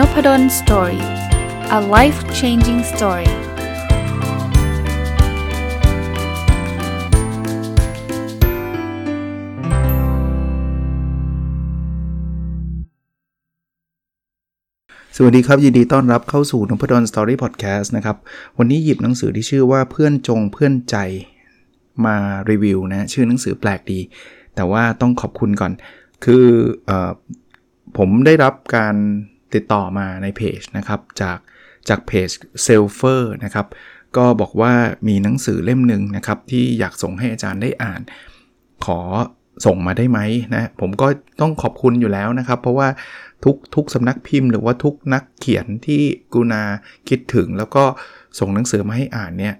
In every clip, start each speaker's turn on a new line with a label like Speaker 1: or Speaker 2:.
Speaker 1: Nopadol story a life changing story สวัสดีครับ ยินดีต้อนรับเข้าสู่นพดล story พอดแคสต์นะครับ วันนี้หยิบหนังสือที่ชื่อว่าเพื่อนจงเพื่อนใจมารีวิวนะชื่อหนังสือแปลกดี แต่ว่าต้องขอบคุณก่อน คืออผมได้รับการ ติดต่อมาในเพจนะครับจากจากเพจเซลเฟอร์นะครับก็บอกว่ามีหนังสือเล่มหนึ่งนะครับที่อยากส่งให้อาจารย์ได้อ่าน ขอส่งมาได้ไหมนะผมก็ต้องขอบคุณอยู่แล้วนะครับ เพราะว่าทุกทุกสำนักพิมพ์หรือว่าทุกนักเขียนที่กูนาคิดถึง แล้วก็ส่งหนังสือมาให้อ่านเนี่ย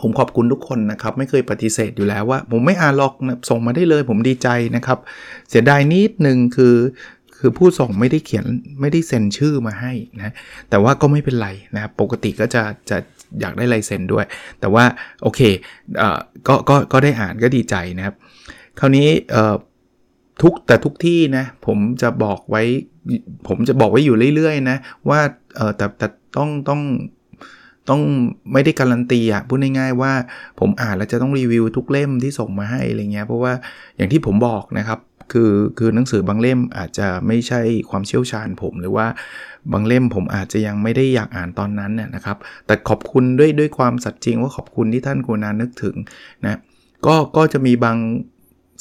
Speaker 1: ผมขอบคุณทุกคนนะครับ ไม่เคยปฏิเสธอยู่แล้วว่า ผมไม่อ่านหรอกนะส่งมาได้เลย ผมดีใจนะครับ เสียดายนิดนึงคือ คือผู้ส่งไม่ได้เขียนไม่ได้เซ็นชื่อมาให้นะแต่ว่าก็ไม่เป็นไรนะครับปกติก็จะจะอยากได้ลายเซ็นด้วย แต่ว่าโอเคเอ่อก็ก็ก็ได้อ่านก็ดีใจนะครับ คราวนี้เอ่อทุกแต่ทุกที่นะผมจะบอกไว้ผมจะบอกไว้อยู่เรื่อยๆนะว่าเออแต่แต่ต้องต้องต้องไม่ได้การันตีอะพูดง่ายๆว่าผมอ่านแล้วจะต้องรีวิวทุกเล่มที่ส่งมาให้อะไรเงี้ยเพราะว่าอย่างที่ผมบอกนะครับ คือคือหนังสือบางเล่มอาจจะไม่ใช่ความเชี่ยวชาญผมหรือว่าบางเล่มผมอาจจะยังไม่ได้อยากอ่านตอนนั้นเนี่ยนะครับ แต่ขอบคุณด้วยด้วยความสัตย์จริงว่าขอบคุณที่ท่านกูนานึกถึงนะก็ก็จะมีบาง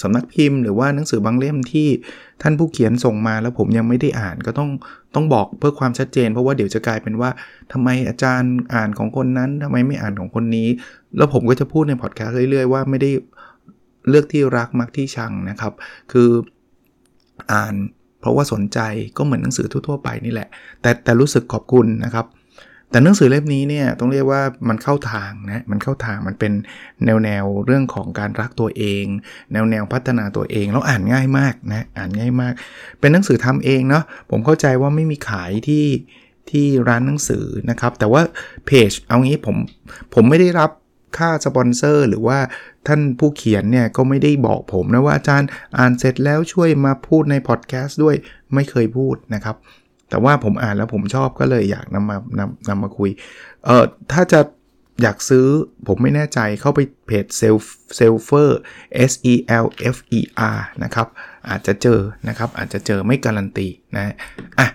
Speaker 1: สำนักพิมพ์หรือว่าหนังสือบางเล่มที่ท่านผู้เขียนส่งมาแล้วผมยังไม่ได้อ่านก็ต้องต้องบอกเพื่อความชัดเจน เพราะว่าเดี๋ยวจะกลายเป็นว่าทำไมอาจารย์อ่านของคนนั้นทำไมไม่อ่านของคนนี้ แล้วผมก็จะพูดในพอดแคสต์เรื่อยๆว่าไม่ได้ เลือกที่รักมักที่ชังนะครับ คืออ่านเพราะว่าสนใจก็เหมือนหนังสือทั่วๆไปนี่แหละ แต่แต่รู้สึกขอบคุณนะครับ แต่หนังสือเล่มนี้เนี่ยต้องเรียกว่ามันเข้าทางนะมันเข้าทางมันเป็นแนวแนวเรื่องของการรักตัวเอง แนวแนวพัฒนาตัวเองแล้วอ่านง่ายมากนะอ่านง่ายมาก เป็นหนังสือทำเองเนาะผมเข้าใจว่าไม่มีขายที่ที่ร้านหนังสือนะครับ แต่ว่าเพจเอางี้ผมผมไม่ได้รับ ค่าสปอนเซอร์ หรือว่าท่านผู้เขียนเนี่ยก็ไม่ได้บอกผมนะว่าอาจารย์อ่านเสร็จแล้วช่วยมาพูดในพอดแคสต์ด้วยไม่เคยพูดนะครับ แต่ว่าผมอ่านแล้วผมชอบก็เลยอยากนำมานำนำมาคุยเออถ้าจะอยากซื้อผมไม่แน่ใจเข้าไปเพจเซลเซลเฟอร์ S E L F E R นะครับ อาจจะเจอนะครับ อาจจะเจอไม่การันตีนะอะ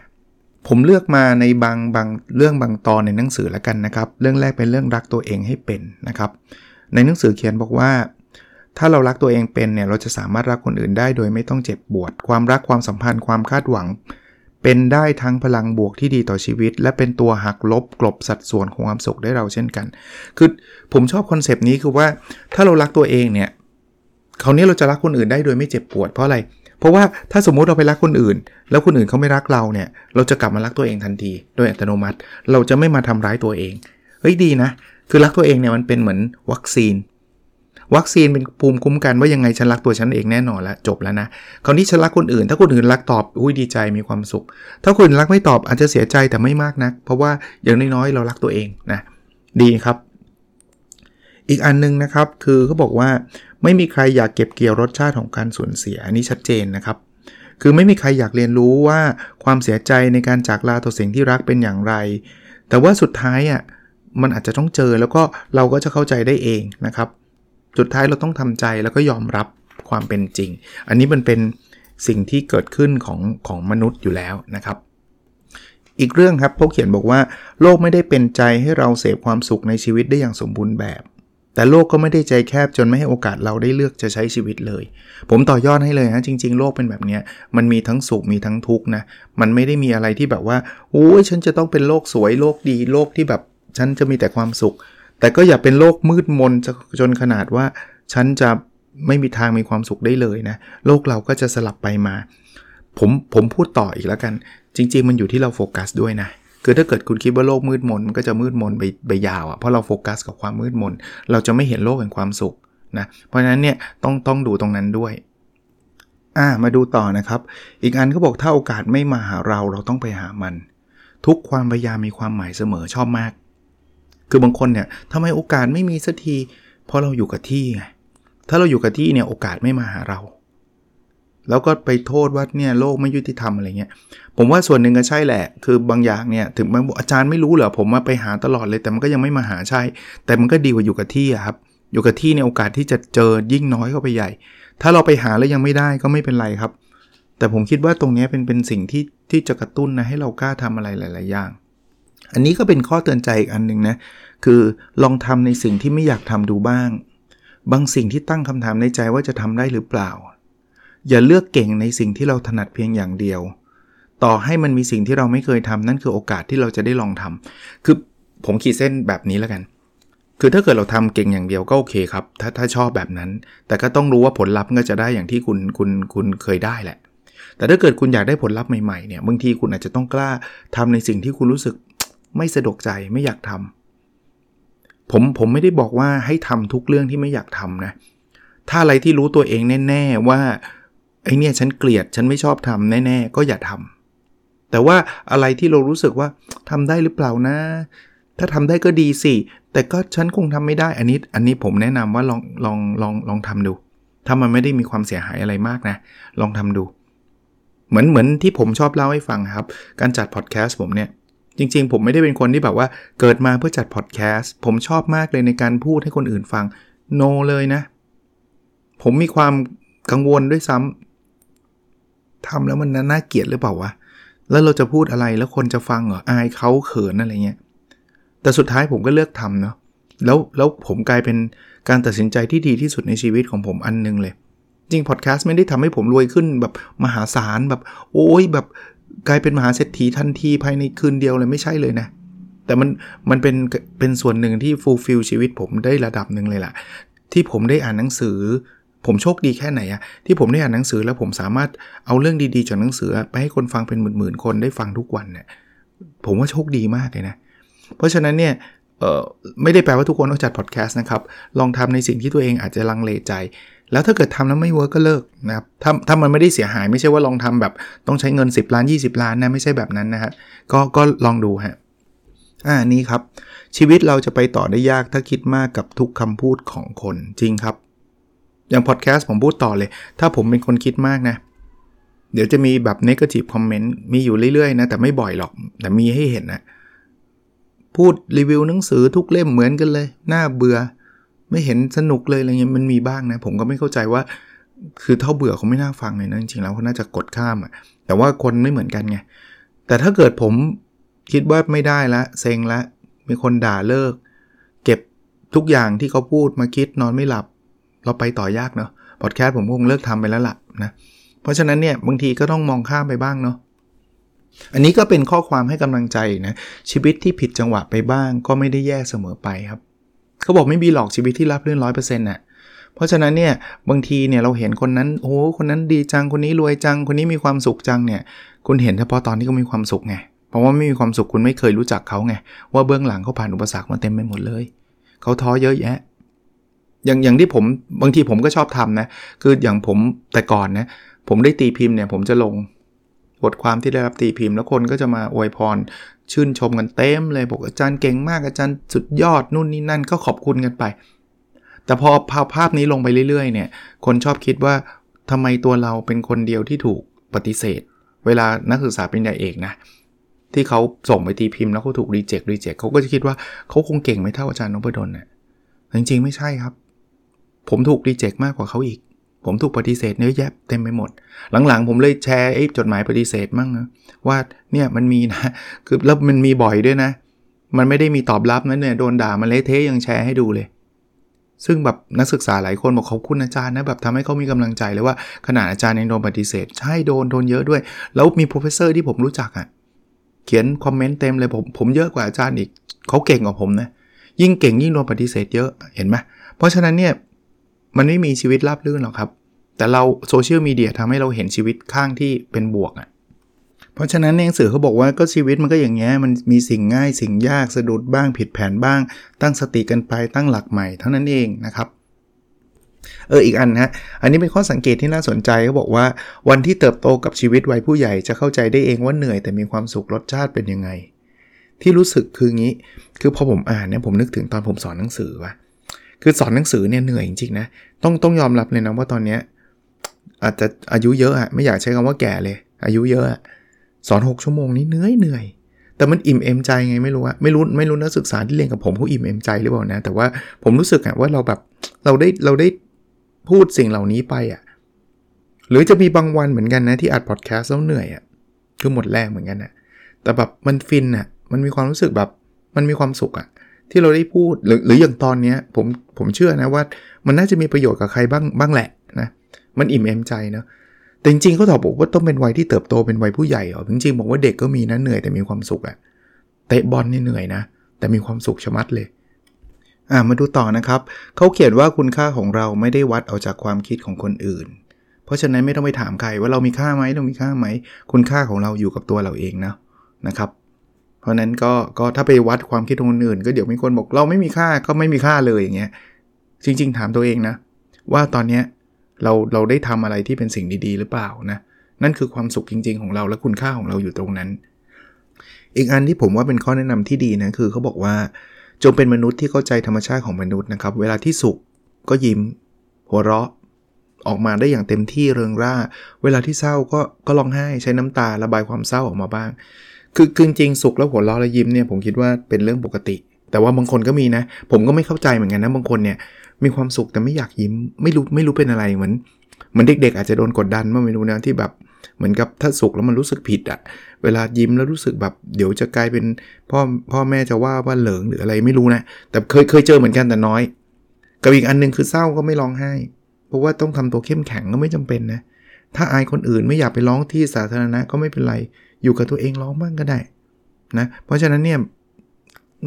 Speaker 1: ผมเลือกมาในบางบางเรื่องบางตอนในหนังสือแล้วกันนะครับ เรื่องแรกเป็นเรื่องรักตัวเองให้เป็นนะครับ ในหนังสือเขียนบอกว่า ถ้าเรารักตัวเองเป็นเนี่ยเราจะสามารถรักคนอื่นได้โดยไม่ต้องเจ็บปวด ความรักความสัมพันธ์ความคาดหวัง เป็นได้ทั้งพลังบวกที่ดีต่อชีวิต และเป็นตัวหักลบกลบสัดส่วนของความสุขได้เราเช่นกัน คือผมชอบคอนเซปต์นี้คือว่าถ้าเรารักตัวเองเนี่ยคราวนี้เราจะรักคนอื่นได้โดยไม่เจ็บปวดเพราะอะไรเพราะว่าถ้าสมมุติเราไปรักคนอื่น แล้วคนอื่นเขาไม่รักเราเนี่ย เราจะกลับมารักตัวเองทันที โดยอัตโนมัติ เราจะไม่มาทำร้ายตัวเอง เฮ้ยดีนะ คือรักตัวเองเนี่ยมันเป็นเหมือนวัคซีน วัคซีนเป็นภูมิคุ้มกันว่ายังไงฉันรักตัวฉันเองแน่นอนแล้วจบแล้วนะ คราวนี้ฉันรักคนอื่น ถ้าคนอื่นรักตอบ อุ้ยดีใจมีความสุข ถ้าคนรักไม่ตอบอาจจะเสียใจแต่ไม่มากนะัก เพราะว่าอย่างน้อยๆเรารักตัวเองนะ ดีครับ อีกอันนึงนะครับคือเขาบอกว่าไม่มีใครอยากเก็บเกี่ยวรสชาติของการสูญเสียอันนี้ชัดเจนนะครับ คือไม่มีใครอยากเรียนรู้ว่าความเสียใจในการจากลาตัวสิ่งที่รักเป็นอย่างไร แต่ว่าสุดท้ายอะมันอาจจะต้องเจอแล้วก็เราก็จะเข้าใจได้เองนะครับ สุดท้ายเราต้องทำใจแล้วก็ยอมรับความเป็นจริง อันนี้มันเป็นสิ่งที่เกิดขึ้นของของมนุษย์อยู่แล้วนะครับ อีกเรื่องครับพวกเขียนบอกว่า โลกไม่ได้เป็นใจให้เราเสพความสุขในชีวิตได้อย่างสมบูรณ์แบบ แต่โลกก็ไม่ได้ใจแคบจนไม่ให้โอกาสเราได้เลือกจะใช้ชีวิตเลย ผมต่อยอดให้เลยนะจริง ๆ โลกเป็นแบบนี้มันมีทั้งสุขมีทั้งทุกข์นะ มันไม่ได้มีอะไรที่แบบว่าโอ้ยฉันจะต้องเป็นโลกสวยโลกดีโลกที่แบบฉันจะมีแต่ความสุข แต่ก็อย่าเป็นโลกมืดมนจนขนาดว่า ฉันจะไม่มีทางมีความสุขได้เลยนะ โลกเราก็จะสลับไปมา ผมผมพูดต่ออีกแล้วกัน จริง ๆ มันอยู่ที่เราโฟกัสด้วยนะ คือถ้าเกิดคุณคิดว่าโลกมืดมนมันก็จะมืดมนไปไปยาวอะ่ะเพราะเราโฟกัสกับความมืดมน เราจะไม่เห็นโลกแห่งความสุขนะเพราะฉะนั้นเนี่ยต้องต้องดูตรงนั้นด้วยอ่ามาดูต่อนะครับ อีกอันเขาบอกถ้าโอกาสไม่มาหาเราเราต้องไปหามัน ทุกความพยายามมีความหมายเสมอชอบมาก คือบางคนเนี่ยทำไมโอกาสไม่มีสักทีเพราะเราอยู่กับที่ไงถ้าเราอยู่กับที่เนี่ยโอกาสไม่มาหาเรา แล้วก็ไปโทษว่าเนี่ยโลกไม่ยุติธรรมอะไรเงี้ย ผมว่าส่วนหนึ่งก็ใช่แหละ คือบางอย่างเนี่ยถึงอาจารย์ไม่รู้เหรอผมมาไปหาตลอดเลยแต่มันก็ยังไม่มาหาใช่ แต่มันก็ดีกว่าอยู่กับที่อะครับ อยู่กับที่ในโอกาสที่จะเจอยิ่งน้อยเข้าไปใหญ่ ถ้าเราไปหาแล้วยังไม่ได้ก็ไม่เป็นไรครับ แต่ผมคิดว่าตรงนี้เป็นเป็นสิ่งที่ที่จะกระตุ้นนะให้เรากล้าทำอะไรหลาย ๆ อย่าง อันนี้ก็เป็นข้อเตือนใจอีกอันหนึ่งนะคือลองทำในสิ่งที่ไม่อยากทำดูบ้าง บางสิ่งที่ตั้งคำถามในใจว่าจะทำได้หรือเปล่า อย่าเลือกเก่งในสิ่งที่เราถนัดเพียงอย่างเดียว ต่อให้มันมีสิ่งที่เราไม่เคยทำนั่นคือโอกาสที่เราจะได้ลองทำคือผมขีดเส้นแบบนี้แล้วกัน คือถ้าเกิดเราทำเก่งอย่างเดียวก็โอเคครับ ถ้าถ้าชอบแบบนั้น แต่ก็ต้องรู้ว่าผลลัพธ์ก็จะได้อย่างที่คุณคุณคุณเคยได้แหละ แต่ถ้าเกิดคุณอยากได้ผลลัพธ์ใหม่ๆเนี่ยบางทีคุณอาจจะต้องกล้าทำในสิ่งที่คุณรู้สึกไม่สะดวกใจไม่อยากทำผมผมไม่ได้บอกว่าให้ทำทุกเรื่องที่ไม่อยากทำนะ ถ้าอะไรที่รู้ตัวเองแน่ ๆว่า ไอเนี่ยฉันเกลียดฉันไม่ชอบทำแน่ๆ ก็อย่าทำแต่ว่าอะไรที่เรารู้สึกว่าทำได้หรือเปล่านะ ถ้าทำได้ก็ดีสิ แต่ก็ฉันคงทำไม่ได้ อันนี้อันนี้ผมแนะนำว่าลองลองลองลองทำดู ถ้ามันไม่ได้มีความเสียหายอะไรมากนะ ลองทำดู เหมือนเหมือนที่ผมชอบเล่าให้ฟังครับ การจัดพอดแคสต์ผมเนี่ยจริงๆ ผมไม่ได้เป็นคนที่แบบว่าเกิดมาเพื่อจัดพอดแคสต์ผมชอบมากเลยในการพูดให้คนอื่นฟังโนเลยนะ ผมมีความกังวลด้วยซ้ำ ทำแล้วมันน่าเกลียดหรือเปล่าวะ แล้วเราจะพูดอะไรแล้วคนจะฟังเหรออายเขาเขินอะไรเงี้ย แต่สุดท้ายผมก็เลือกทำเนาะ แล้วแล้วผมกลายเป็นการตัดสินใจที่ดีที่สุดในชีวิตของผมอันนึงเลย จริงพอดแคสต์ไม่ได้ทำให้ผมรวยขึ้นแบบมหาศาลแบบ โอ้ยแบบกลายเป็นมหาเศรษฐีทันทีภายในคืนเดียวเลยไม่ใช่เลยนะ แต่มันมันเป็นเป็นส่วนหนึ่งที่ fulfill ชีวิตผมได้ระดับหนึ่งเลยล่ะ ที่ผมได้อ่านหนังสือ ผมโชคดีแค่ไหนอะที่ผมได้อ่านหนังสือแล้วผมสามารถเอาเรื่องดีๆจากหนังสือ ไปให้คนฟังเป็นหมื่นๆคนได้ฟังทุกวันเนี่ยผมว่าโชคดีมากเลยนะ เพราะฉะนั้นเนี่ยไม่ได้แปลว่าทุกคนต้องจัดพอดแคสต์นะครับ ลองทำในสิ่งที่ตัวเองอาจจะลังเลใจ แล้วถ้าเกิดทำแล้วไม่ work ก็เลิกนะครับถ้าถ้ามันไม่ได้เสียหายไม่ใช่ว่าลองทำแบบต้องใช้เงิน 10 ล้าน 20 ล้านนะไม่ใช่แบบนั้นนะฮะก็ก็ลองดูฮะอ่านี่ครับ ชีวิตเราจะไปต่อได้ยากถ้าคิดมากกับทุกคำพูดของคนจริงครับ อย่างพอดแคสต์ผมพูดต่อเลย ถ้าผมเป็นคนคิดมากนะ เดี๋ยวจะมีแบบ negative comment มีอยู่เรื่อยๆนะ แต่ไม่บ่อยหรอก แต่มีให้เห็นนะ พูดรีวิวหนังสือทุกเล่มเหมือนกันเลย น่าเบื่อ ไม่เห็นสนุกเลยอะไรเงี้ย มันมีบ้างนะ ผมก็ไม่เข้าใจว่า คือเท่าเบื่อเขาไม่น่าฟังเลยนะ จริงๆแล้วเขาน่าจะกดข้ามอะแต่ว่าคนไม่เหมือนกันไง แต่ถ้าเกิดผมคิดว่าไม่ได้ละ เซ็งละ มีคนด่าเลิก เก็บทุกอย่างที่เขาพูดมาคิดนอนไม่หลับ เราไปต่อยากเนาะพอดแคสต์ผมคงเลิกทำไปแล้วล่ะนะเพราะฉะนั้นเนี่ยบางทีก็ต้องมองข้ามไปบ้างเนาะอันนี้ก็เป็นข้อความให้กำลังใจนะชีวิตที่ผิดจังหวะไปบ้าง ก็ไม่ได้แย่เสมอไปครับ เขาบอกไม่มีหลอกชีวิตที่รับเรื่อนร้อยเปอร์เซ็นต์น่ะเพราะฉะนั้นเนี่ยบางทีเนี่ยเราเห็นคนนั้นโอ้คนนั้นดีจังคนนี้รวยจังคนนี้มีความสุขจังเนี่ย คุณเห็นเฉพาะตอนที่เขามีความสุขไงเพราะว่าไม่มีความสุขคุณไม่เคยรู้จักเขาไงว่าเบื้องหลังเขาผ่านอุปสรรคมาเต็มไปหมดเลยเขาท้อเยอะแยะ อย่างอย่างที่ผมบางทีผมก็ชอบทำนะ คืออย่างผมแต่ก่อนนะผมได้ตีพิมพ์เนี่ยผมจะลงบทความที่ได้รับตีพิมพ์แล้วคนก็จะมาอวยพร ชื่นชมกันเต็มเลยบอกอาจารย์เก่งมากอาจารย์สุดยอดนู่นนี่นั่นก็ขอบคุณกันไป แต่พอภาพภาพนี้ลงไปเรื่อยๆเนี่ย คนชอบคิดว่าทำไมตัวเราเป็นคนเดียวที่ถูกปฏิเสธ เวลานักศึกษาปริญญาเอกนะที่เขาส่งไปตีพิมพ์แล้วเขาถูกรีเจ็ครีเจ็คเขาก็จะคิดว่าเขาคงเก่งไม่เท่าอาจารย์นพดลนะ่ะจริงๆไม่ใช่ครับ ผมถูกรีเจ็คมากกว่าเขาอีก ผมถูกปฏิเสธเนื้อแยบเต็มไปหมด หลังๆ ผมเลยแชร์ไอ้จดหมายปฏิเสธมั่งนะว่าเนี่ยมันมีนะคือแล้วมันมีบ่อยด้วยนะ มันไม่ได้มีตอบรับนะเนี่ยโดนด่ามาเละเทะยังแชร์ให้ดูเลย ซึ่งแบบนักศึกษาหลายคนบอกขอบคุณอาจารย์นะแบบทำให้เขามีกำลังใจเลยว่าขนาดอาจารย์ยังโดนปฏิเสธ ใช่โดนโดนเยอะด้วย แล้วมี professor ที่ผมรู้จักอะ่ะเขียน comment เต็มเลยผมผมเยอะกว่าอาจารย์อีกเขาเก่งกว่าผมนะ ยิ่งเก่งยิ่งโดนปฏิเสธเยอะเห็นไหมเพราะฉะนั้นเนี่ย มันไม่มีชีวิตราบรื่นหรอกครับ แต่เราโซเชียลมีเดียทำให้เราเห็นชีวิตข้างที่เป็นบวกอะ่ะเพราะฉะนั้นในหนังสือเขาบอกว่าก็ชีวิตมันก็อย่างเงี้ยมันมีสิ่งง่ายสิ่งยากสะดุดบ้างผิดแผนบ้าง ตั้งสติกันไปตั้งหลักใหม่เท่านั้นเองนะครับเอออีกอันนะอันนี้เป็นข้อสังเกตที่น่าสนใจเขาบอกว่าวันที่เติบโตกับชีวิตวัยผู้ใหญ่จะเข้าใจได้เองว่าเหนื่อยแต่มีความสุขรสชาติเป็นยังไง ที่รู้สึกคืองี้ คือพอผมอ่านเนี่ยผมนึกถึงตอนผมสอนหนังสือว่า คือสอนหนังสือเนี่ยเหนื่อยจริงๆนะ ต้องต้องยอมรับเลยนะว่าตอนเนี้ยอาจจะอายุเยอะอะไม่อยากใช้คำว่าแก่เลย อายุเยอะอะสอน 6 ชั่วโมงนี้เหนื่อยเหนื่อย แต่มันอิ่มเอมใจไงไม่รู้อะไม่รู้ไม่รู้นักศึกษาที่เรียนกับผมเขาอิ่มเอมใจหรือเปล่านะ แต่ว่าผมรู้สึกอะว่าเราแบบเราได้เราได้พูดสิ่งเหล่านี้ไปอะหรือจะมีบางวันเหมือนกันนะที่อัดพอดแคสต์แล้วเหนื่อยอะคือหมดแรงเหมือนกันนะแต่แบบมันฟินอะมันมีความรู้สึกแบบมันมีความสุขอะ ที่เราได้พูดหรือหรืออย่างตอนเนี้ยผมผมเชื่อนะว่า มันน่าจะมีประโยชน์กับใครบ้างบ้างแหละนะมันอิ่มเอมใจเนาะแต่จริงๆเขาตอบบอกว่าต้องเป็นวัยที่เติบโตเป็นวัยผู้ใหญ่เหรอจริงๆบอกว่าเด็กก็มีนะเหนื่อยแต่มีความสุขอะเตะบอลนี่เหนื่อยนะ แต่มีความสุขชะมัดเลยอ่ามาดูต่อนะครับเขาเขียนว่าคุณค่าของเราไม่ได้วัดเอาจากความคิดของคนอื่น เพราะฉะนั้นไม่ต้องไปถามใครว่าเรามีค่าไหมเรามีค่าไหม คุณค่าของเราอยู่กับตัวเราเองนะนะครับ เพราะนั้นก็ก็ถ้าไปวัดความคิดของคนอื่น ก็เดี๋ยวมีคนบอกเราไม่มีค่าก็ไม่มีค่าเลยอย่างเงี้ยจริง ๆ ถามตัวเองนะ ว่าตอนเนี้ยเราเราได้ทำอะไรที่เป็นสิ่งดีๆ หรือเปล่านะนั่นคือความสุขจริง ๆ ของเราและคุณค่าของเราอยู่ตรงนั้น อีกอันที่ผมว่าเป็นข้อแนะนำที่ดีนะคือเขาบอกว่าจงเป็นมนุษย์ที่เข้าใจธรรมชาติของมนุษย์นะครับ เวลาที่สุขก็ยิ้ม หัวเราะ ออกมาได้อย่างเต็มที่เริงร่า เวลาที่เศร้าก็ก็ร้องไห้ใช้น้ำตาระบายความเศร้าออกมาบ้าง คือคืนจริงสุขแล้วหัวเราะและยิ้มเนี่ยผมคิดว่าเป็นเรื่องปกติ แต่ว่าบางคนก็มีนะ ผมก็ไม่เข้าใจเหมือนกันนะบางคนเนี่ยมีความสุขแต่ไม่อยากยิ้มไม่รู้ไม่รู้เป็นอะไรเหมือนเหมือนเด็กๆ อาจจะโดนกดดันมาไม่รู้นะที่แบบเหมือนกับถ้าสุขแล้วมันรู้สึกผิดอะเวลายิ้มแล้วรู้สึกแบบเดี๋ยวจะกลายเป็นพ่อพ่อแม่จะว่าว่าเหลิงหรืออะไรไม่รู้นะแต่เคยเคยเจอเหมือนกันแต่น้อยกับอีกอันนึงคือเศร้าก็ไม่ร้องไห้ เพราะว่าต้องทำตัวเข้มแข็งก็ไม่จำเป็นนะถ้าอายคนอื่นไม่อยากไปร้องที่สาธารณะก็ไม่เป็นไร อยู่กับตัวเองร้องบ้างก็ได้นะเพราะฉะนั้นเนี่ย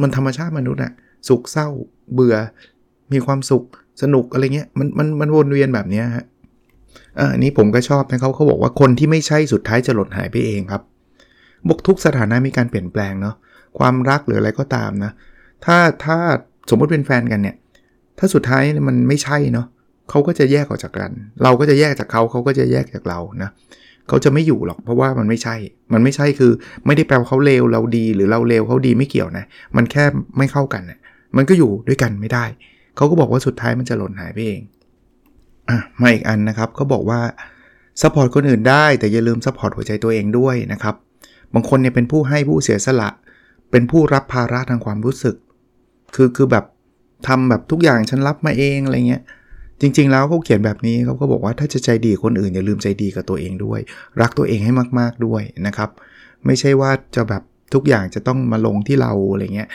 Speaker 1: มันธรรมชาติมนุษย์อะสุขเศร้าเบื่อ มีความสุขสนุกอะไรเงี้ยมันมันมันวนเวียนแบบนี้ฮะอันนี้ผมก็ชอบนะเขาเขาบอกว่าคนที่ไม่ใช่สุดท้ายจะหล่นหายไปเองครับบกทุกสถานะมีการเปลี่ยนแปลงเนาะความรักหรืออะไรก็ตามนะถ้าถ้าสมมติเป็นแฟนกันเนี่ย ถ้าสุดท้ายมันไม่ใช่เนาะเขาก็จะแยกออกจากกัน เราก็จะแยกจากเขาเขาก็จะแยกจากเรานะ เขาจะไม่อยู่หรอกเพราะว่ามันไม่ใช่ มันไม่ใช่คือ ไม่ได้แปลว่าเขาเลวเราดีหรือเราเลวเขาดีไม่เกี่ยวนะ มันแค่ไม่เข้ากันนะมันก็อยู่ด้วยกันไม่ได้ เขาก็บอกว่าสุดท้ายมันจะหล่นหายไปเองอะมาอีกอันนะครับเขาบอกว่า support คนอื่นได้แต่อย่าลืม support หัวใจตัวเองด้วยนะครับ บางคนเนี่ยเป็นผู้ให้ผู้เสียสละ เป็นผู้รับภาระทางความรู้สึก คือคือแบบทำแบบทุกอย่างฉันรับมาเองอะไรเงี้ย จริง ๆ แล้วเขาเขียนแบบนี้เขาก็บอกว่าถ้าจะใจดีคนอื่นอย่าลืมใจดีกับตัวเองด้วย รักตัวเองให้มากๆด้วยนะครับ ไม่ใช่ว่าจะแบบทุกอย่างจะต้องมาลงที่เราอะไรเงี้ย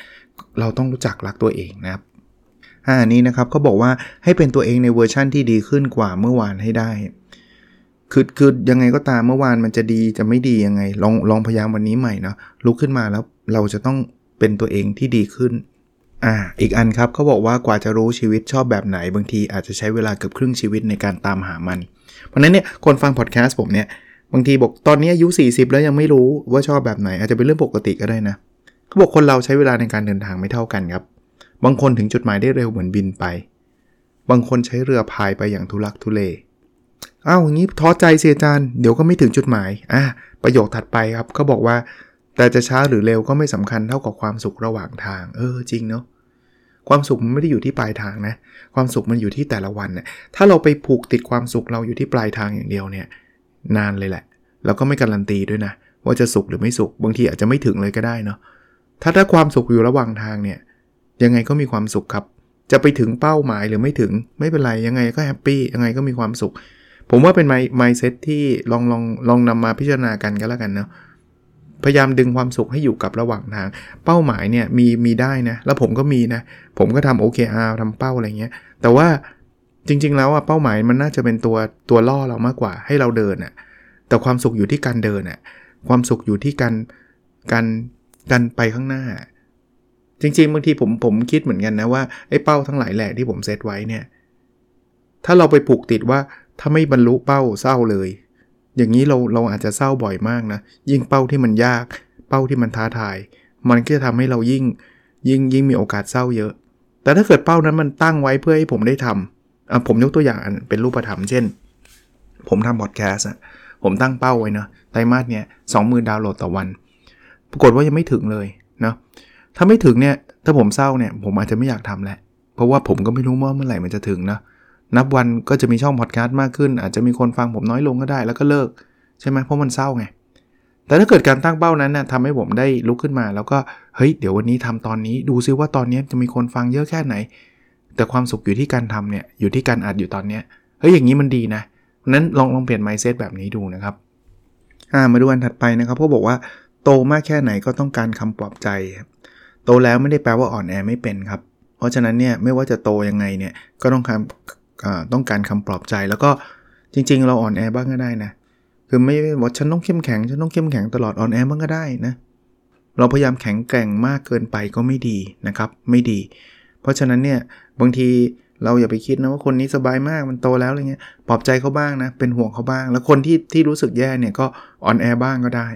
Speaker 1: เราต้องรู้จักรักตัวเองนะครับอันนี้นะครับเขาบอกว่าให้เป็นตัวเองในเวอร์ชั่นที่ดีขึ้นกว่าเมื่อวานให้ได้ คือคือยังไงก็ตามเมื่อวานมันจะดีจะไม่ดียังไง ลองลองพยายามวันนี้ใหม่นะลุกขึ้นมาแล้วเราจะต้องเป็นตัวเองที่ดีขึ้น อ่าอีกอันครับเขาบอกว่ากว่าจะรู้ชีวิตชอบแบบไหน บางทีอาจจะใช้เวลาเกือบครึ่งชีวิตในการตามหามัน เพราะนั้นเนี่ยคนฟังพอดแคสต์ผมเนี่ยบางทีบอกตอนนี้อายุ 40 แล้วยังไม่รู้ว่าชอบแบบไหน อาจจะเป็นเรื่องปกติก็ได้นะเขาบอกคนเราใช้เวลาในการเดินทางไม่เท่ากันครับบางคนถึงจุดหมายได้เร็วเหมือนบินไป บางคนใช้เรือพายไปอย่างทุลักทุเลอ้าวอย่างนี้ท้อใจเสียจานเดี๋ยวก็ไม่ถึงจุดหมายอะประโยคถัดไปครับเขาบอกว่า แต่จะช้าหรือเร็วก็ไม่สำคัญเท่ากับความสุขระหว่างทาง เออจริงเนาะ ความสุขมันไม่ได้อยู่ที่ปลายทางนะ ความสุขมันอยู่ที่แต่ละวันเนะี่ยถ้าเราไปผูกติดความสุขเราอยู่ที่ปลายทางอย่างเดียวเนี่ยนานเลยแหละ แล้วก็ไม่การันตีด้วยนะ ว่าจะสุขหรือไม่สุข บางทีอาจจะไม่ถึงเลยก็ได้เนาะ ถ้าถ้าความสุขอยู่ระหว่างทางเนี่ยยังไงก็มีความสุขครับ จะไปถึงเป้าหมายหรือไม่ถึงไม่เป็นไรยังไงก็ happy ยังไงก็มีความสุข ผมว่าเป็น mind mindset ที่ลองลองลองนำมาพิจารณากันก็แล้วกันเนาะ พยายามดึงความสุขให้อยู่กับระหว่างทาง เป้าหมายเนี่ยมีมีได้นะ แล้วผมก็มีนะ ผมก็ทำ OKR ทำเป้าอะไรเงี้ย แต่ว่าจริง ๆ แล้วอะเป้าหมายมันน่าจะเป็นตัวตัวล่อเรามากกว่าให้เราเดินอะแต่ความสุขอยู่ที่การเดินอะความสุขอยู่ที่การการการไปข้างหน้า จริง ๆ บางทีผมผมคิดเหมือนกันนะว่าไอ้เป้าทั้งหลายแหล่ที่ผมเซตไว้เนี่ย ถ้าเราไปผูกติดว่าถ้าไม่บรรลุเป้าเศร้าเลย อย่างนี้เราเราอาจจะเศร้าบ่อยมากนะ ยิ่งเป้าที่มันยาก เป้าที่มันท้าทาย มันก็จะทำให้เรายิ่งยิ่งยิ่งมีโอกาสเศร้าเยอะ แต่ถ้าเกิดเป้านั้นมันตั้งไว้เพื่อให้ผมได้ทำอะผมยกตัวอย่างเป็นรูปธรรมเช่น ผมทำพอดแคสต์ผมตั้งเป้าไว้นะไตรมาสเนี้ยสองหมื่นดาวน์โหลดต่อวัน ปรากฏว่ายังไม่ถึงเลยนะถ้าไม่ถึงเนี่ยถ้าผมเศร้าเนี่ยผมอาจจะไม่อยากทำแหละ เพราะว่าผมก็ไม่รู้ว่าเมื่อไหร่มันจะถึงนะ นับวันก็จะมีช่องพอดแคสต์มากขึ้น อาจจะมีคนฟังผมน้อยลงก็ได้ แล้วก็เลิกใช่ไหมเพราะมันเศร้าไง แต่ถ้าเกิดการตั้งเป้านั้นนะ่ะทำให้ผมได้ลุกขึ้นมา แล้วก็เฮ้ยเดี๋ยววันนี้ทำตอนนี้ดูซิว่าตอนนี้จะมีคนฟังเยอะแค่ไหน แต่ความสุขอยู่ที่การทำเนี่ยอยู่ที่การอัดอยู่ตอนเนี้ยเฮ้ยอย่างนี้มันดีนะนั้นลองลองเปลี่ยน mindset แบบนี้ดูนะครับอ่ามาดูอันถัดไปนะครับเขาบอกว่าโตมากแค่ไหนก็ต้องการคำปลอบใจ โตแล้วไม่ได้แปลว่าอ่อนแอไม่เป็นครับ เพราะฉะนั้นเนี่ยไม่ว่าจะโตยังไงเนี่ยก็ต้องการ ต้องการคำปลอบใจแล้วก็จริง ๆ เราอ่อนแอบ้างก็ได้นะ คือไม่บอกฉันต้องเข้มแข็ง ฉันต้องเข้มแข็งตลอดอ่อนแอบ้างก็ได้นะ เราพยายามแข็งแกร่งมากเกินไปก็ไม่ดีนะครับ ไม่ดี เพราะฉะนั้นเนี่ยบางทีเราอย่าไปคิดนะว่าคนนี้สบายมากมันโตแล้วอะไรเงี้ยปลอบใจเขาบ้างนะ เป็นห่วงเขาบ้าง แล้วคนที่ที่รู้สึกแย่เนี่ยก็อ่อนแอบ้างก็ได้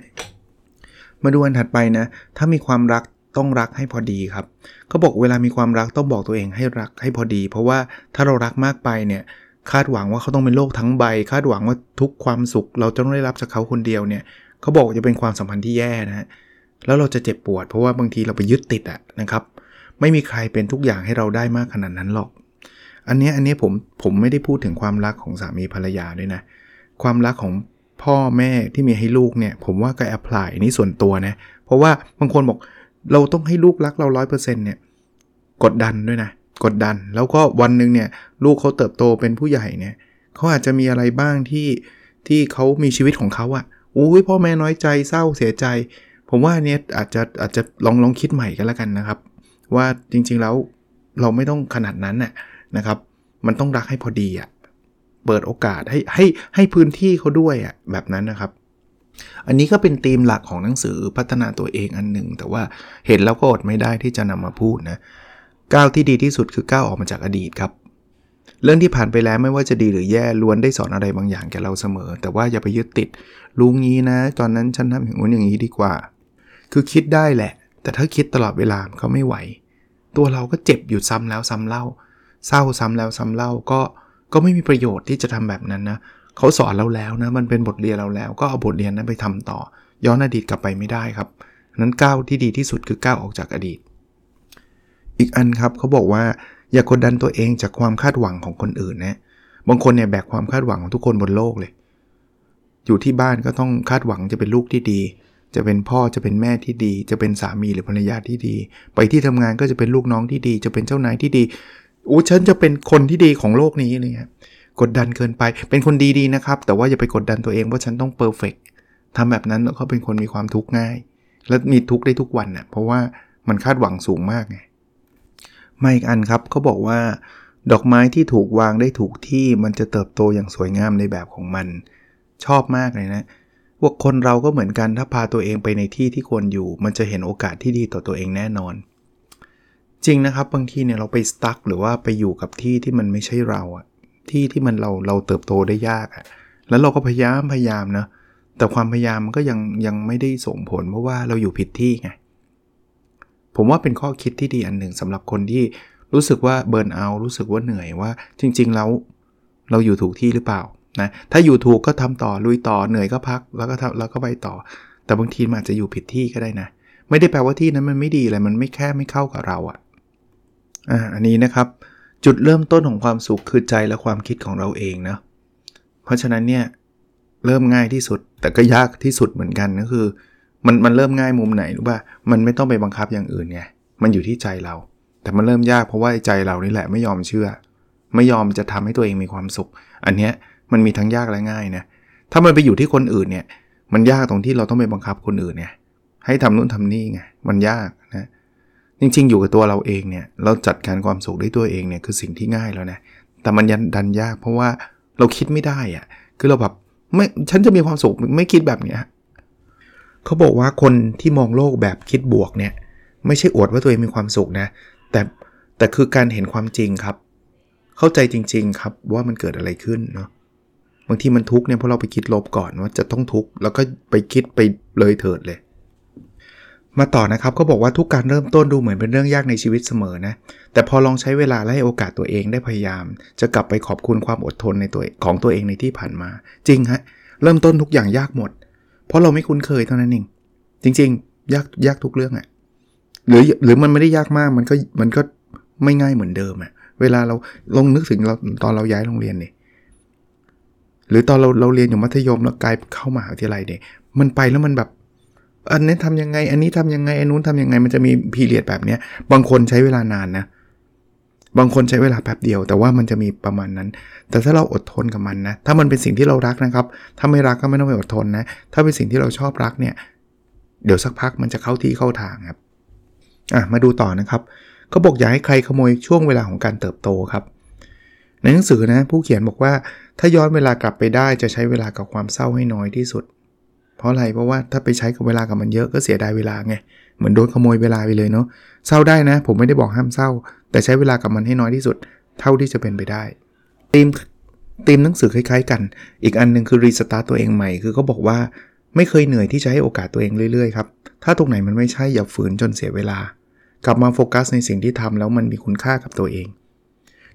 Speaker 1: มาดูอันถัดไปนะ ถ้ามีความรัก ต้องรักให้พอดีครับเขาบอกเวลามีความรักต้องบอกตัวเองให้รักให้พอดี เพราะว่าถ้าเรารักมากไปเนี่ยคาดหวังว่าเขาต้องเป็นโลกทั้งใบ คาดหวังว่าทุกความสุข เราจะต้องได้รับจากเขาคนเดียวเนี่ยเขาบอกจะเป็นความสัมพันธ์ที่แย่นะฮะแล้วเราจะเจ็บปวด เพราะว่าบางทีเราไปยึดติดอะนะครับ ไม่มีใครเป็นทุกอย่างให้เราได้มากขนาดนั้นหรอก อันนี้อันนี้ผมผมไม่ได้พูดถึงความรักของสามีภรรยาด้วยนะ ความรักของพ่อแม่ที่มีให้ลูกเนี่ย ผมว่าก็แอพพลายนี่ส่วนตัวนะ เพราะว่าบางคนบอก เราต้องให้ลูกรักเราร้อยเปอร์เซ็นต์เนี่ยกดดันด้วยนะกดดัน แล้วก็วันหนึ่งเนี่ยลูกเขาเติบโตเป็นผู้ใหญ่เนี่ยเขาอาจจะมีอะไรบ้างที่ที่เขามีชีวิตของเขาอะ่ะโอ้ยพ่อแม่น้อยใจเศร้าเสียใจ ผมว่าเนี้ยอาจจะอาจจะลองลองคิดใหม่กันแล้วกันนะครับ ว่าจริงๆแล้วเราไม่ต้องขนาดนั้นน่ะนะครับ มันต้องรักให้พอดีอะ่ะเปิดโอกาสให้ให้ให้พื้นที่เขาด้วยอะ่ะแบบนั้นนะครับ อันนี้ก็เป็นธีมหลักของหนังสือพัฒนาตัวเองอันหนึ่ง แต่ว่าเห็นแล้วก็อดไม่ได้ที่จะนำมาพูดนะก้าวที่ดีที่สุดคือก้าวออกมาจากอดีตครับ เรื่องที่ผ่านไปแล้วไม่ว่าจะดีหรือแย่ล้วนได้สอนอะไรบางอย่างแก่เราเสมอ แต่ว่าอย่าไปยึดติดลุงงี้นะ ตอนนั้นฉันทำอย่างนู้นอย่างนี้ดีกว่า คือคิดได้แหละ แต่ถ้าคิดตลอดเวลาเขาไม่ไหว ตัวเราก็เจ็บอยู่ซ้ำแล้วซ้ำเล่า เศร้าซ้ำแล้วซ้ำเล่าก็ก็ไม่มีประโยชน์ที่จะทำแบบนั้นนะ เขาสอนเราแล้วนะมันเป็นบทเรียนเราแล้ว ก็เอาบทเรียนนั้นไปทำต่อ ย้อนอดีตกลับไปไม่ได้ครับนั้นก้าวที่ดีที่สุดคือก้าวออกจากอดีต อีกอันครับเขาบอกว่าอย่ากดดันตัวเองจากความคาดหวังของคนอื่นนะบางคนเนี่ยแบกความคาดหวังของทุกคนบนโลกเลย อยู่ที่บ้านก็ต้องคาดหวังจะเป็นลูกที่ดี จะเป็นพ่อจะเป็นแม่ที่ดี จะเป็นสามีหรือภรรยาที่ดี ไปที่ทำงานก็จะเป็นลูกน้องที่ดี จะเป็นเจ้านายที่ดีอู้ฉันจะเป็นคนที่ดีของโลกนี้เลยครับ กดดันเกินไป เป็นคนดีๆนะครับ แต่ว่าอย่าไปกดดันตัวเองว่าฉันต้องเพอร์เฟกทำแบบนั้นแล้วเขาเป็นคนมีความทุกข์ง่าย และมีทุกข์ได้ทุกวันนะ่ะเพราะว่ามันคาดหวังสูงมากไงมาอีกอันครับเขาบอกว่า ดอกไม้ที่ถูกวางได้ถูกที่มันจะเติบโตอย่างสวยงามในแบบของมัน ชอบมากเลยนะว่าคนเราก็เหมือนกันถ้าพาตัวเองไปในที่ที่ควรอยู่ มันจะเห็นโอกาสที่ดีต่อตัวเองแน่นอน จริงนะครับบางทีเนี่ยเราไปสตั๊กหรือว่าไปอยู่กับที่ที่มันไม่ใช่เราอะ ที่ที่มันเราเราเติบโตได้ยากอะแล้วเราก็พยายามพยายามนะแต่ความพยายามมันก็ยังยังไม่ได้ส่งผลเพราะว่าเราอยู่ผิดที่ไงผมว่าเป็นข้อคิดที่ดีอันหนึ่งสำหรับคนที่รู้สึกว่าเบิร์นเอารู้สึกว่าเหนื่อยว่า จริง ๆ แล้วเราอยู่ถูกที่หรือเปล่านะถ้าอยู่ถูกก็ทำต่อลุยต่อเหนื่อยก็พักแล้วก็ทำแล้วก็ไปต่อ แต่บางทีมันอาจจะอยู่ผิดที่ก็ได้นะ ไม่ได้แปลว่าที่นั้นมันไม่ดีอะไรมันไม่แค่ไม่เข้ากับเราอะอะอันนี้นะครับ จุดเริ่มต้นของความสุขคือใจและความคิดของเราเองนะ เพราะฉะนั้นเนี่ยเริ่มง่ายที่สุดแต่ก็ยากที่สุดเหมือนกันก็คือ มันมันเริ่มง่ายมุมไหนรู้ป่ะมันไม่ต้องไปบังคับอย่างอื่นไงมันอยู่ที่ใจเรา แต่มันเริ่มยากเพราะว่าใจเรานี่แหละไม่ยอมเชื่อ ไม่ยอมจะทำให้ตัวเองมีความสุข อันเนี้ยมันมีทั้งยากและง่ายนะถ้ามันไปอยู่ที่คนอื่นเนี่ย มันยากตรงที่เราต้องไปบังคับคนอื่นเนี่ยให้ทำนู่นทำนี่ไงมันยาก จริงๆ อยู่กับตัวเราเองเนี่ยเราจัดการความสุขได้ตัวเองเนี่ยคือสิ่งที่ง่ายแล้วนะแต่มันยันดันยากเพราะว่าเราคิดไม่ได้อะคือเราแบบไม่ฉันจะมีความสุขไม่คิดแบบเนี้ยเขาบอกว่าคนที่มองโลกแบบคิดบวกเนี่ยไม่ใช่อวดว่าตัวเองมีความสุขนะแต่แต่คือการเห็นความจริงครับ เข้าใจจริง ๆ ครับว่ามันเกิดอะไรขึ้นเนาะบางทีมันทุกข์เนี่ยเพราะเราไปคิดลบก่อนว่าจะต้องทุกข์แล้วก็ไปคิดไปเลยเถิดเลย มาต่อนะครับก็บอกว่าทุกการเริ่มต้นดูเหมือนเป็นเรื่องยากในชีวิตเสมอนะ แต่พอลองใช้เวลาและให้โอกาสตัวเองได้พยายาม จะกลับไปขอบคุณความอดทนในตัวของตัวเองในที่ผ่านมา จริงฮะเริ่มต้นทุกอย่างยากหมด เพราะเราไม่คุ้นเคยเท่านั้นเองจริง ๆ ยากยากทุกเรื่องอะหรือหรือมันไม่ได้ยากมากมันก็มันก็ไม่ง่ายเหมือนเดิมอะเวลาเราลงนึกถึงเราตอนเราย้ายโรงเรียนเนี่ยหรือตอนเราเราเรียนอยู่มัธยมแล้วกลายเข้ามหาวิทยาลัยเนี่ยมันไปแล้วมันแบบ อันนี้ทำยังไง อันนี้ทำยังไง อันนู้นทำยังไง มันจะมีพีเรียดแบบเนี้ย บางคนใช้เวลานานนะ บางคนใช้เวลาแป๊บเดียว แต่ว่ามันจะมีประมาณนั้น แต่ถ้าเราอดทนกับมันนะ ถ้ามันเป็นสิ่งที่เรารักนะครับ ถ้าไม่รักก็ไม่ต้องไปอดทนนะ ถ้าเป็นสิ่งที่เราชอบรักเนี่ย เดี๋ยวสักพักมันจะเข้าที่เข้าทางครับ อะ มาดูต่อนะครับเขาบอกอย่าให้ใครขโมยช่วงเวลาของการเติบโตครับ ในหนังสือนะ ผู้เขียนบอกว่าถ้าย้อนเวลากลับไปได้จะใช้เวลากับความเศร้าให้น้อยที่สุด เพราะอะไรเพราะว่าถ้าไปใช้กับเวลากับมันเยอะก็เสียดายเวลาไงเหมือนโดนขโมยเวลาไปเลยเนาะเศร้าได้นะ ผมไม่ได้บอกห้ามเศร้า แต่ใช้เวลากับมันให้น้อยที่สุด เท่าที่จะเป็นไปได้theme theme หนังสือคล้ายๆ กัน อีกอันนึงคือ restart ตัวเองใหม่คือเขาบอกว่าไม่เคยเหนื่อยที่จะให้โอกาสตัวเองเรื่อยๆครับถ้าตรงไหนมันไม่ใช่อย่าฝืนจนเสียเวลา กลับมาโฟกัสในสิ่งที่ทำแล้วมันมีคุณค่ากับตัวเอง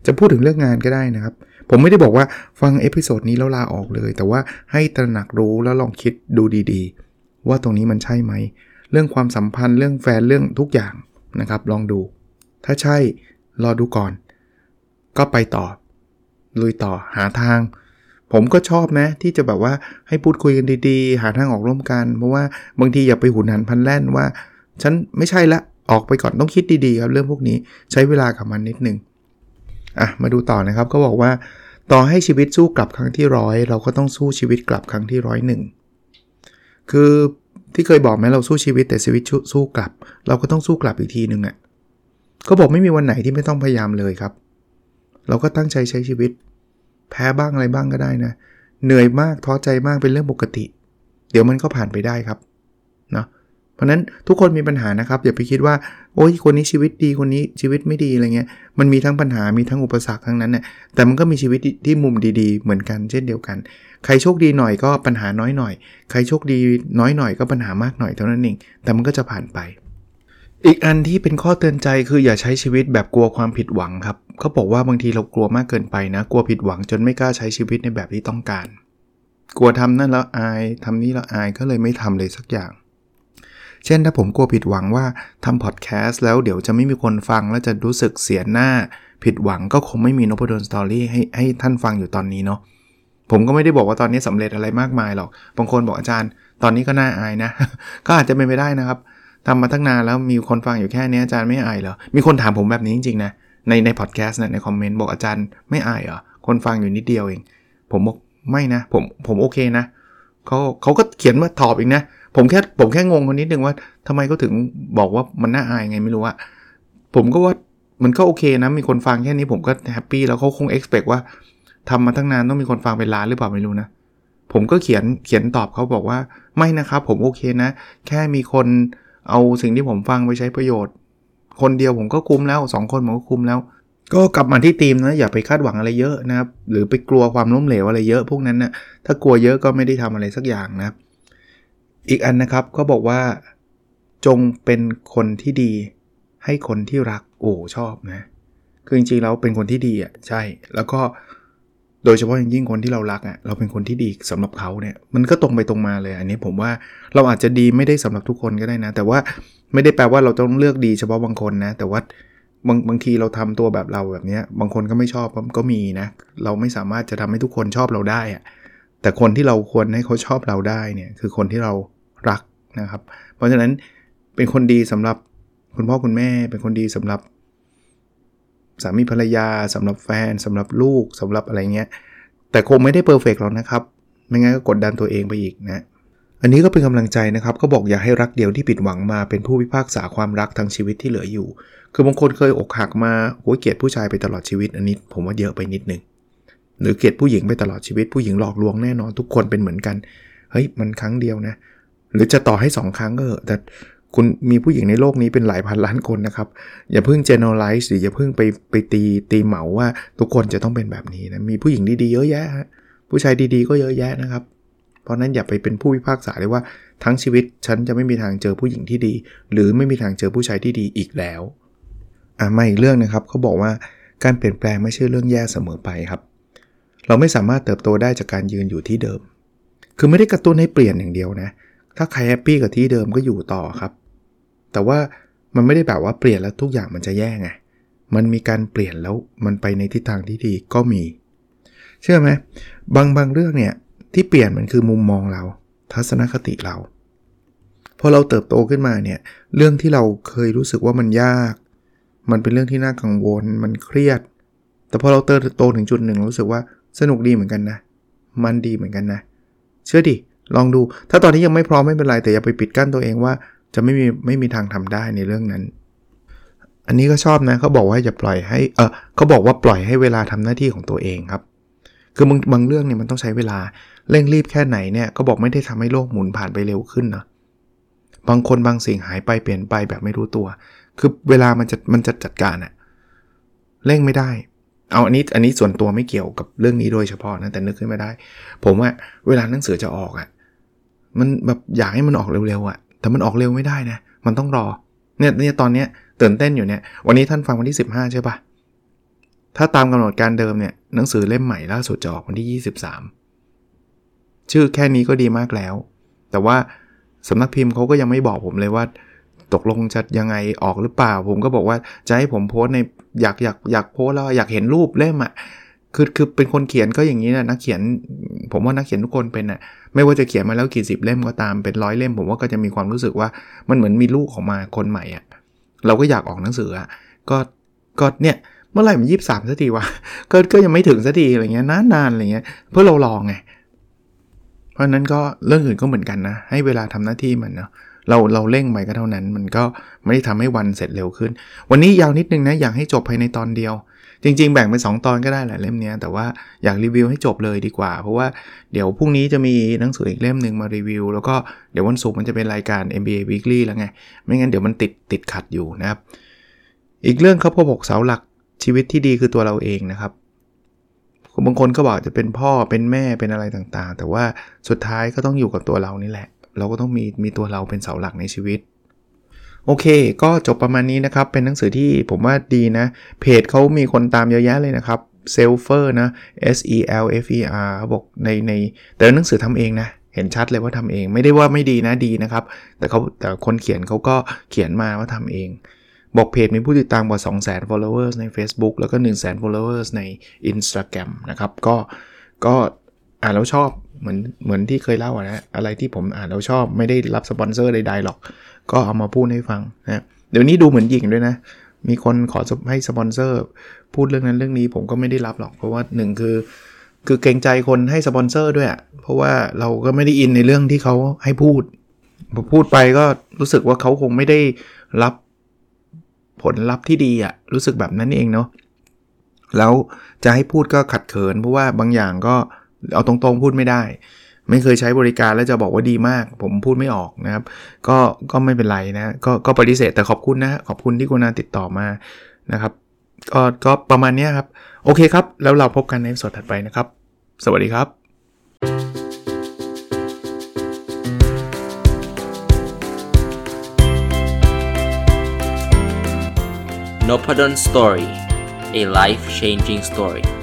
Speaker 1: จะพูดถึงเรื่องงานก็ได้นะครับ ผมไม่ได้บอกว่าฟัง episode นี้แล้วลาออกเลย แต่ว่าให้ตระหนักรู้แล้วลองคิดดูดีๆ ว่าตรงนี้มันใช่ไหม เรื่องความสัมพันธ์เรื่องแฟนเรื่องทุกอย่างนะครับ ลองดู ถ้าใช่รอดูก่อน ก็ไปต่อ ลุยต่อหาทาง ผมก็ชอบนะ ที่จะแบบว่าให้พูดคุยกันดีๆ หาทางออกร่วมกัน เพราะว่าบางทีอย่าไปหุนหันพันแล่นว่า ฉันไม่ใช่ละออกไปก่อนต้องคิดดีๆครับเรื่องพวกนี้ใช้เวลากับมันนิดนึง อะมาดูต่อนะครับก็บอกว่าต่อให้ชีวิตสู้กลับครั้งที่ร้อยเราก็ต้องสู้ชีวิตกลับครั้งที่ร้อยหนึ่งคือที่เคยบอกไหมเราสู้ชีวิตแต่ชีวิตสู้กลับ เราก็ต้องสู้กลับอีกทีหนึ่งอะ่ะก็บอกไม่มีวันไหนที่ไม่ต้องพยายามเลยครับ เราก็ตั้งใจใช้ชีวิต แพ้บ้างอะไรบ้างก็ได้นะ เหนื่อยมากท้อใจมากเป็นเรื่องปกติ เดี๋ยวมันก็ผ่านไปได้ครับเนาะ ราะนั้นทุกคนมีปัญหานะครับ อย่าไปคิดว่า โอ้ยคนนี้ชีวิตดีคนนี้ชีวิตไม่ดีอะไรเงี้ยมันมีทั้งปัญหามีทั้งอุปสรรคทั้งนั้นเนี่ยแต่มันก็มีชีวิตที่มุมดีๆ เหมือนกันเช่นเดียวกัน ใครโชคดีหน่อยก็ปัญหาน้อยหน่อย ใครโชคดีน้อยหน่อยก็ปัญหามากหน่อยเท่านั้นเองแต่มันก็จะผ่านไป อีกอันที่เป็นข้อเตือนใจคืออย่าใช้ชีวิตแบบกลัวความผิดหวังครับเขาบอกว่าบางทีเรากลัวมากเกินไปนะ กลัวผิดหวังจนไม่กล้าใช้ชีวิตในแบบที่ต้องการ กลัวทำนั่นแล้วอายทำนี้แล้วอายก็เลยไม่ทำเลยสักอย่าง เช่นถ้าผมกลัวผิดหวังว่าทำพอดแคสต์แล้วเดี๋ยวจะไม่มีคนฟังแล้วจะรู้สึกเสียหน้า ผิดหวังก็คงไม่มีนพดลสตอรี่ให้ให้ท่านฟังอยู่ตอนนี้เนาะผมก็ไม่ได้บอกว่าตอนนี้สำเร็จอะไรมากมายหรอก บางคนบอกอาจารย์ ตอนนี้ก็น่าอายนะ ก็อาจจะเป็นไปได้นะครับทำมาตั้งนานแล้วมีคนฟังอยู่แค่นี้อาจารย์ไม่อายเหรอ มีคนถามผมแบบนี้จริงๆนะ ในในพอดแคสต์นะในคอมเมนต์บอกอาจารย์ไม่อายเหรอ คนฟังอยู่นิดเดียวเอง ผมบอกไม่นะ ผมผมโอเคนะเขาเขาก็เขียนมาตอบอีกนะ ผมแค่ผมแค่งงคนนิดนึงว่าทำไมเขาถึงบอกว่ามันน่าอายไงไม่รู้อะผมก็ว่ามันก็โอเคนะ มีคนฟังแค่นี้ผมก็ happy แล้วเขาคงเอ็กซ์เพว่าทำมาตั้งนานต้องมีคนฟังเป็นล้านหรือเปล่าไม่รู้นะ ผมก็เขียนเขียนตอบเขาบอกว่าไม่นะครับ ผมโอเคนะ แค่มีคนเอาสิ่งที่ผมฟังไปใช้ประโยชน์ คนเดียวผมก็คุ้มแล้ว 2 คนผมก็คุ้มแล้ว ก็กลับมาที่ทีมนะอย่าไปคาดหวังอะไรเยอะนะครับ หรือไปกลัวความล้มเหลวอะไรเยอะพวกนั้นนะถ้ากลัวเยอะก็ไม่ได้ทำอะไรสักอย่างนะครับ อีกอันนะครับก็บอกว่า จงเป็นคนที่ดี ให้คนที่รักโอ้ชอบนะคือจริงๆเราเป็นคนที่ดีอะใช่ แล้วก็โดยเฉพาะอย่างยิ่งคนที่เรารักอะเราเป็นคนที่ดีสำหรับเขาเนี่ยมันก็ตรงไปตรงมาเลย อันนี้ผมว่าเราอาจจะดีไม่ได้สำหรับทุกคนก็ได้นะ แต่ว่าไม่ได้แปลว่าเราต้องเลือกดีเฉพาะบางคนนะ แต่ว่าบางบางทีเราทำตัวแบบเราแบบนี้บางคนก็ไม่ชอบก็มีนะ เราไม่สามารถจะทำให้ทุกคนชอบเราได้อะแต่คนที่เราควรให้เขาชอบเราได้เนี่ยคือคนที่เรา รักนะครับ เพราะฉะนั้นเป็นคนดีสำหรับคุณพ่อคุณแม่ เป็นคนดีสำหรับสามีภรรยาสำหรับแฟนสำหรับลูกสำหรับอะไรเงี้ย แต่คงไม่ได้ perfect หรอกนะครับ ไม่งั้นก็กดดันตัวเองไปอีกนะอันนี้ก็เป็นกำลังใจนะครับก็บอกอย่าให้รักเดียวที่ผิดหวังมาเป็นผู้พิพากษาความรักทั้งชีวิตที่เหลืออยู่ คือบางคนเคยอกหักมาโหยเกลียดผู้ชายไปตลอดชีวิต อันนี้ผมว่าเยอะไปนิดนึงหรือเกลียดผู้หญิงไปตลอดชีวิตผู้หญิงหลอกลวงแน่นอนทุกคนเป็นเหมือนกันเฮ้ยมันครั้งเดียวนะ หรือจะต่อให้ 2 ครั้งก็เหอะแต่คุณมีผู้หญิงในโลกนี้เป็นหลายพันล้านคนนะครับ อย่าเพิ่ง generalize หรืออย่าเพิ่งไปไปตีตีเหมาว่าทุกคนจะต้องเป็นแบบนี้นะ มีผู้หญิงดีๆเยอะแยะผู้ชายดีๆก็เยอะแยะนะครับ เพราะนั้นอย่าไปเป็นผู้พิพากษาเลยว่าทั้งชีวิตฉันจะไม่มีทางเจอผู้หญิงที่ดี หรือไม่มีทางเจอผู้ชายที่ดีอีกแล้วอะมาอีกเรื่องนะครับเขาบอกว่าการเปลี่ยนแปลงไม่ใช่เรื่องแย่เสมอไปครับ เราไม่สามารถเติบโตได้จากการยืนอยู่ที่เดิม คือไม่ได้กระตุ้นให้เปลี่ยนอย่างเดียวนะ ถ้าใครแฮปปี้กับที่เดิมก็อยู่ต่อครับ แต่ว่ามันไม่ได้แบบว่าเปลี่ยนแล้วทุกอย่างมันจะแย่ไง มันมีการเปลี่ยนแล้วมันไปในทิศทางที่ดีก็มี เชื่อไหมบางบางเรื่องเนี่ยที่เปลี่ยนมันคือมุมมองเรา ทัศนคติเรา พอเราเติบโตขึ้นมาเนี่ยเรื่องที่เราเคยรู้สึกว่ามันยาก มันเป็นเรื่องที่น่ากังวล มันเครียด แต่พอเราเติบโตถึงจุดหนึ่งรู้สึกว่าสนุกดีเหมือนกันนะ มันดีเหมือนกันนะ เชื่อดิ ลองดู ถ้าตอนนี้ยังไม่พร้อมไม่เป็นไร แต่อย่าไปปิดกั้นตัวเองว่า จะไม่มีไม่มีทางทำได้ในเรื่องนั้น อันนี้ก็ชอบนะเขาบอกว่าอย่าปล่อยให้เออเขาบอกว่าปล่อยให้เวลาทำหน้าที่ของตัวเองครับ คือบางบางเรื่องเนี่ยมันต้องใช้เวลาเร่งรีบแค่ไหนเนี่ยก็บอกไม่ได้ทำให้โลกหมุนผ่านไปเร็วขึ้นนะบางคนบางสิ่งหายไปเปลี่ยนไปแบบไม่รู้ตัว คือเวลามันจะมันจะจัดการอะเร่งไม่ได้ เอาอันนี้อันนี้ส่วนตัวไม่เกี่ยวกับเรื่องนี้โดยเฉพาะนะแต่นึกขึ้นมาได้ ผมว่าเวลาหนังสือจะออกอะ มันแบบอยากให้มันออกเร็วๆอะแต่มันออกเร็วไม่ได้นะ มันต้องรอ เนี่ยเนี่ยตอนเนี้ยตื่นเต้นอยู่เนี่ย วันนี้ท่านฟังวันที่ 15 ใช่ปะถ้าตามกำหนดการเดิมเนี่ยหนังสือเล่มใหม่ล่าสุดจะออกวันที่ 23 ชื่อแค่นี้ก็ดีมากแล้ว แต่ว่าสำนักพิมพ์เขาก็ยังไม่บอกผมเลยว่า ตกลงจะยังไงออกหรือเปล่า ผมก็บอกว่าจะให้ผมโพสในอยากอยากอยากโพสแล้วอยากเห็นรูปเล่มอะ่ะคือคือเป็นคนเขียนก็อย่างนี้นะนักเขียน ผมว่านักเขียนทุกคนเป็นอะ่ะ ไม่ว่าจะเขียนมาแล้วกี่สิบเล่มก็ตามเป็นร้อยเล่มผมว่าก็จะมีความรู้สึกว่ามันเหมือนมีลูกออกมาคนใหม่อะ่ะเราก็อยากออกหนังสืออะ่ะก็ก็เนี่ยเมื่อไหร่มันยี่สิบสามสักทีวะก็ก็ยังไม่ถึงสักทีอะไรเงี้ยนานๆอะไรเงี้ยเพื่อเราลองไงเพราะนั้นก็เรื่องอื่นก็เหมือนกันนะ ให้เวลาทำหน้าที่มันเนาะเราเราเร่งไปก็เท่านั้น มันก็ไม่ได้ทำให้วันเสร็จเร็วขึ้น วันนี้ยาวนิดนึงนะอยากให้จบภายในตอนเดียว จริง ๆ แบ่งเป็น2ตอนก็ได้แหละเล่มนี้แต่ว่าอยากรีวิวให้จบเลยดีกว่า เพราะว่าเดี๋ยวพรุ่งนี้จะมีหนังสืออีกเล่มหนึ่งมารีวิว แล้วก็เดี๋ยววันศุกร์มันจะเป็นรายการ MBA Weekly แล้วไง ไม่งั้นเดี๋ยวมันติดติดขัดอยู่นะครับ อีกเรื่องเขาพบกเสาหลักชีวิตที่ดีคือตัวเราเองนะครับบางคนก็บอกจะเป็นพ่อเป็นแม่เป็นอะไรต่างๆ แต่ว่าสุดท้ายก็ต้องอยู่กับตัวเรานี่แหละ เราก็ต้องมีมีตัวเราเป็นเสาหลักในชีวิต โอเค ก็จบประมาณนี้นะครับ เป็นหนังสือที่ผมว่าดีนะ เพจเขามีคนตามเยอะแยะเลยนะครับเซลเฟอร์นะ S E L F E R เขาบอกในในแต่หนังสือทำเองนะ เห็นชัดเลยว่าทำเอง ไม่ได้ว่าไม่ดีนะดีนะครับ แต่เขาแต่คนเขียนเขาก็เขียนมาว่าทำเอง บอกเพจมีผู้ติดตามกว่า 200,000 followers ใน Facebook แล้วก็ 100,000 followers ใน Instagram นะครับ ก็ก็อ่านแล้วชอบ เหมือนเหมือนที่เคยเล่าอะนะอะไรที่ผมอ่านแล้วชอบไม่ได้รับสปอนเซอร์ใดๆหรอก ก็เอามาพูดให้ฟังนะเดี๋ยวนี้ดูเหมือนหญิงด้วยนะ มีคนขอให้สปอนเซอร์พูดเรื่องนั้นเรื่องนี้ผมก็ไม่ได้รับหรอกเพราะว่าหนึ่งคือคือเกรงใจคนให้สปอนเซอร์ด้วยอะเพราะว่าเราก็ไม่ได้อินในเรื่องที่เขาให้พูดพอพูดไปก็รู้สึกว่าเขาคงไม่ได้รับผลลัพธ์ที่ดีอะรู้สึกแบบนั้นเองเนาะแล้วจะให้พูดก็ขัดเขิน เพราะว่าบางอย่างก็เอาตรงๆพูดไม่ได้ ไม่เคยใช้บริการแล้วจะบอกว่าดีมาก ผมพูดไม่ออกนะครับ ก็ก็ไม่เป็นไรนะก็ก็ปฏิเสธแต่ขอบคุณนะขอบคุณที่คุณาติดต่อมานะครับก็ก็ประมาณนี้ครับ โอเคครับ แล้วเราพบกันในสดถัดไปนะครับ สวัสดีครับ
Speaker 2: n o p a d o n Story a life changing story